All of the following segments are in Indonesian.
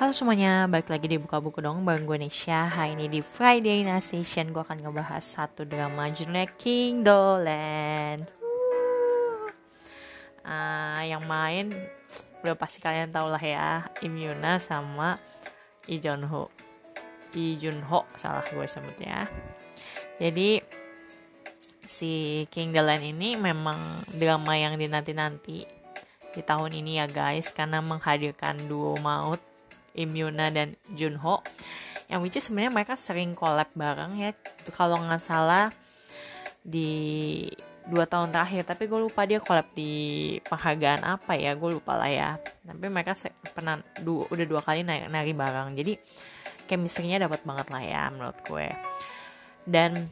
Halo semuanya, balik lagi di Buka Buku dong bareng gue Nisha Hari ini di Friday Night Station gue akan ngebahas satu drama judulnya King Dolan uh, Yang main udah pasti kalian tau lah ya Imyuna sama Lee Jun Ho Lee Jun Ho salah gue sebutnya. Jadi si King Dolan ini memang drama yang dinanti-nanti di tahun ini ya guys karena menghadirkan duo maut Imyuna dan Junho yang which is sebenarnya mereka sering collab bareng ya. Kalau nggak salah di dua tahun terakhir tapi gue lupa dia collab di penghargaan apa ya gue lupa lah ya. Tapi mereka pernah du udah dua kali naik nari bareng. Jadi chemistry-nya dapat banget lah ya menurut gue. Dan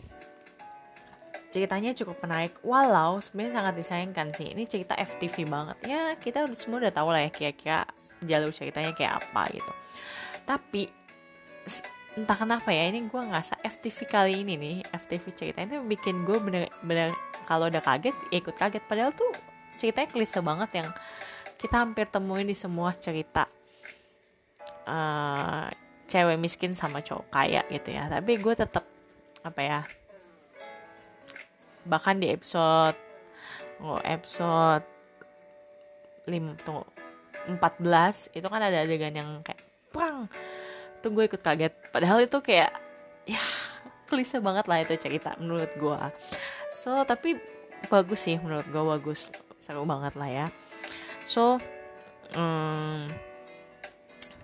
ceritanya cukup menarik. Walau sebenarnya sangat disayangkan sih. Ini cerita FTV banget. Ya kita semua udah tahu lah ya kira-kira jalur ceritanya kayak apa gitu. Tapi entah kenapa ya ini gue ngerasa FTV kali ini nih FTV ceritanya bikin gue bener-bener kalau udah kaget ya ikut kaget. Padahal tuh ceritanya klise banget yang kita hampir temuin di semua cerita uh, cewek miskin sama cowok kaya gitu ya. Tapi gue tetap apa ya bahkan di episode oh, episode 5 tunggu 14 itu kan ada adegan yang kayak pang tuh gue ikut kaget. Padahal itu kayak ya klise banget lah itu cerita menurut gue so tapi bagus sih menurut gue bagus. Seru banget lah ya. So hmm,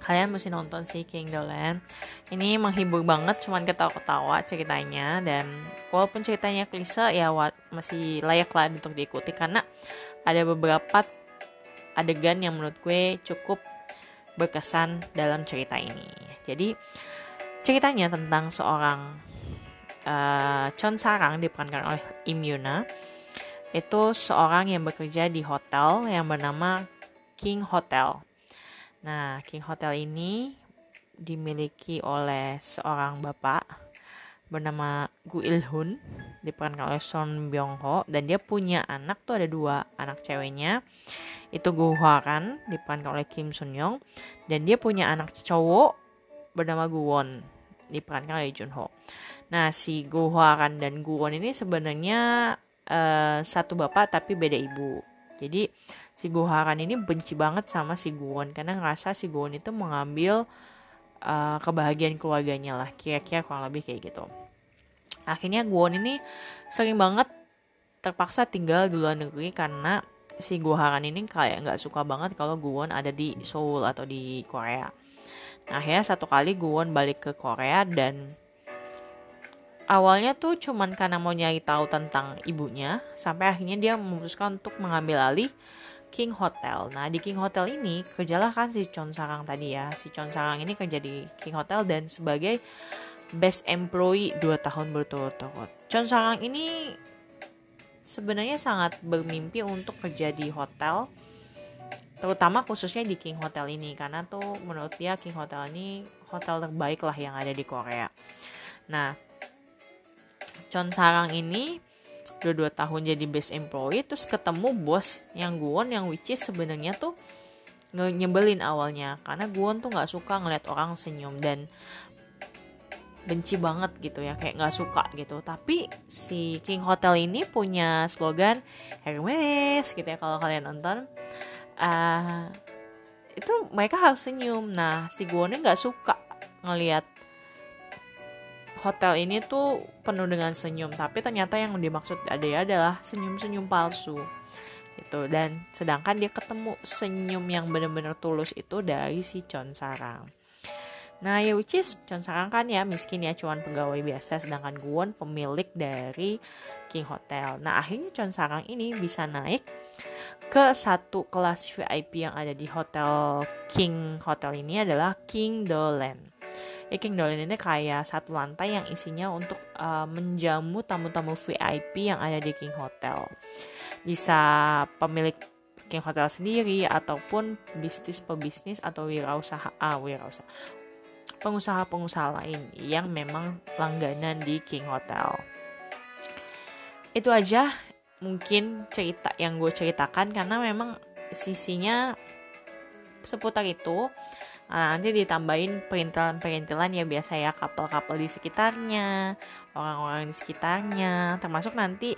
kalian mesti nonton sih King Dolan ini menghibur banget cuman ketawa-ketawa ceritanya. Dan walaupun ceritanya klise ya masih layak lah untuk diikuti. Karena ada beberapa adegan yang menurut gue cukup berkesan dalam cerita ini. Jadi ceritanya tentang seorang uh, Chon Sarang diperankan oleh Im Yuna. Itu seorang yang bekerja di hotel yang bernama King Hotel. Nah, King Hotel ini dimiliki oleh seorang bapak bernama Gu Il Hun diperankan oleh Son Byung Ho dan dia punya anak tuh ada dua anak ceweknya itu Go Hwaran diperankan oleh Kim Sun Young dan dia punya anak cowok bernama Guwon diperankan oleh Jun Ho. Nah si Go Hwaran dan Guwon ini sebenarnya uh, satu bapak tapi beda ibu. Jadi si Go Hwaran ini benci banget sama si Guwon karena ngerasa si Guwon itu mengambil uh, kebahagiaan keluarganya lah kira-kira kurang lebih kayak gitu. Akhirnya Guwon ini sering banget terpaksa tinggal di luar negeri karena si Goharan ini kayak nggak suka banget kalau Guwon ada di Seoul atau di Korea. Nah akhirnya satu kali Guwon balik ke Korea dan awalnya tuh cuman karena mau nyari tahu tentang ibunya sampai akhirnya dia memutuskan untuk mengambil alih King Hotel. Nah di King Hotel ini kerjalah kan si Chon Sarang tadi ya. Si Chon Sarang ini kerja di King Hotel dan sebagai best employee 2 tahun berturut-turut. Chon Sarang ini sebenarnya sangat bermimpi untuk kerja di hotel terutama khususnya di King Hotel ini karena tuh menurut dia King Hotel ini hotel terbaik lah yang ada di Korea. Nah, Chon Sarang ini udah dua tahun jadi best employee terus ketemu bos yang Guwon yang which is sebenarnya tuh nyebelin awalnya karena Guwon tuh nggak suka ngeliat orang senyum dan benci banget gitu ya kayak nggak suka gitu. Tapi si King Hotel ini punya slogan Hermes gitu ya kalau kalian nonton. Uh, itu mereka harus senyum. Nah si Guonnya nggak suka ngelihat hotel ini tuh penuh dengan senyum. Tapi ternyata yang dimaksud ada ya adalah senyum-senyum palsu gitu. Dan sedangkan dia ketemu senyum yang benar-benar tulus itu dari si Chon Sarang Nah ya which is Chon Sarang kan ya miskin ya cuman pegawai biasa sedangkan Guwon pemilik dari King Hotel. Nah akhirnya Chon Sarang ini bisa naik ke satu kelas VIP yang ada di hotel King Hotel ini adalah King Dolan. Ya King Dolan ini kayak satu lantai yang isinya untuk uh, menjamu tamu-tamu VIP yang ada di King Hotel. Bisa pemilik King Hotel sendiri ataupun bisnis pebisnis atau wirausaha ah wirausaha pengusaha-pengusaha lain yang memang langganan di King Hotel. Itu aja mungkin cerita yang gue ceritakan karena memang sisinya seputar itu nah, nanti ditambahin perintilan-perintilan ya biasa ya kapal-kapal di sekitarnya orang-orang di sekitarnya termasuk nanti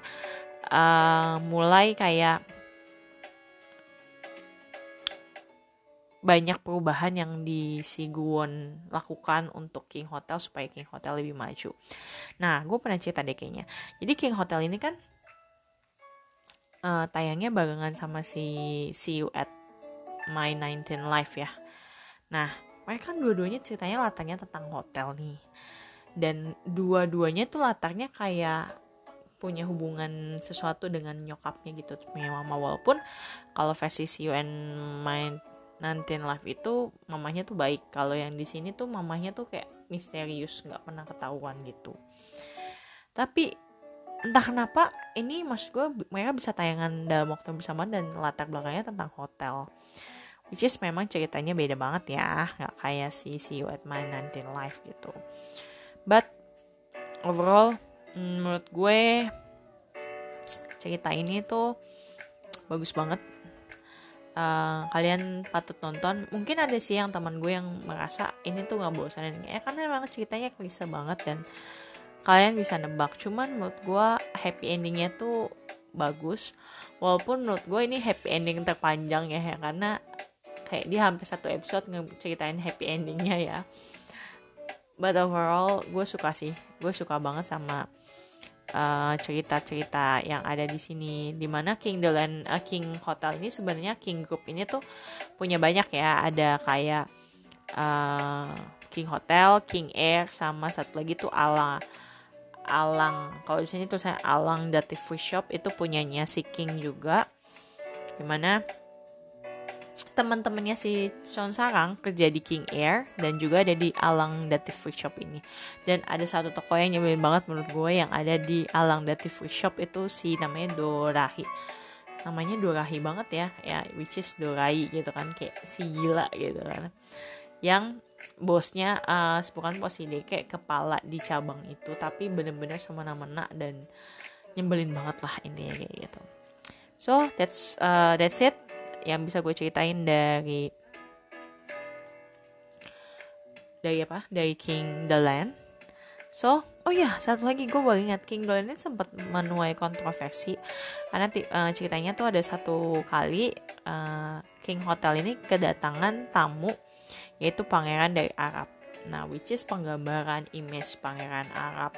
uh, mulai kayak banyak perubahan yang di Siguwon lakukan untuk King Hotel supaya King Hotel lebih maju. Nah, gue pernah cerita deh kayaknya. Jadi King Hotel ini kan uh, tayangnya barengan sama si See You at My 19 Life ya. Nah, mereka kan dua-duanya ceritanya latarnya tentang hotel nih. Dan dua-duanya tuh latarnya kayak punya hubungan sesuatu dengan nyokapnya gitu punya mama walaupun kalau versi See and My nanti live itu mamanya tuh baik. Kalau yang di sini tuh mamanya tuh kayak misterius nggak pernah ketahuan gitu. Tapi entah kenapa ini maksud gue mereka bisa tayangan dalam waktu yang bersamaan dan latar belakangnya tentang hotel. Which is memang ceritanya beda banget ya. Nggak kayak si You at My 19 Live gitu. But overall menurut gue cerita ini tuh bagus banget uh, kalian patut nonton. Mungkin ada sih yang teman gue yang merasa ini tuh nggak bosanin ya karena memang ceritanya klise banget dan kalian bisa nebak. Cuman menurut gue happy endingnya tuh bagus. Walaupun menurut gue ini happy ending terpanjang ya, ya karena kayak dia hampir satu episode ngeceritain happy endingnya ya. But overall gue suka sih. Gue suka banget sama cerita-cerita uh, yang ada di sini. Di mana King Dolan uh, King Hotel ini sebenarnya King Group ini tuh punya banyak ya. Ada kayak uh, King Hotel, King Air sama satu lagi tuh Alang. Alang. Kalau di sini tuh saya Alang Duty Free Shop itu punyanya si King juga. Di mana teman-temannya si Sean Sarang kerja di King Air dan juga ada di Alang Dative Shop ini. Dan ada satu toko yang nyebelin banget menurut gue yang ada di Alang Dative Shop itu si namanya Dorahi. Namanya Dorahi banget ya, ya which is Dorai gitu kan kayak si gila gitu kan. Yang bosnya uh, bukan posisi kayak kepala di cabang itu tapi bener-bener semena-mena dan nyebelin banget lah ini kayak gitu. So that's uh, that's it yang bisa gue ceritain dari dari apa? Dari King the Land. So oh ya satu lagi gue baru ingat King the Land ini sempat menuai kontroversi. Karena uh, ceritanya tuh ada satu kali uh, King Hotel ini kedatangan tamu yaitu pangeran dari Arab. Nah, which is penggambaran image pangeran Arab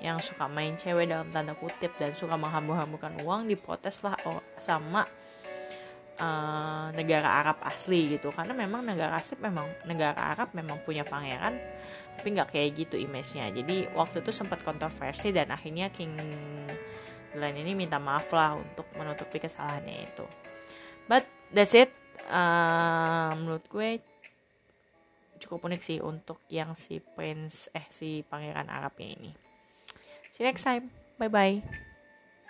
yang suka main cewek dalam tanda kutip dan suka menghambur-hamburkan uang diprotes lah sama uh, negara Arab asli gitu. Karena memang negara asli memang negara Arab memang punya pangeran tapi nggak kayak gitu image-nya. Jadi waktu itu sempat kontroversi dan akhirnya King Glenn ini minta maaf lah untuk menutupi kesalahannya itu. But that's it. Uh, menurut gue cukup unik sih untuk yang si prince eh si pangeran Arabnya ini. See you next time. Bye bye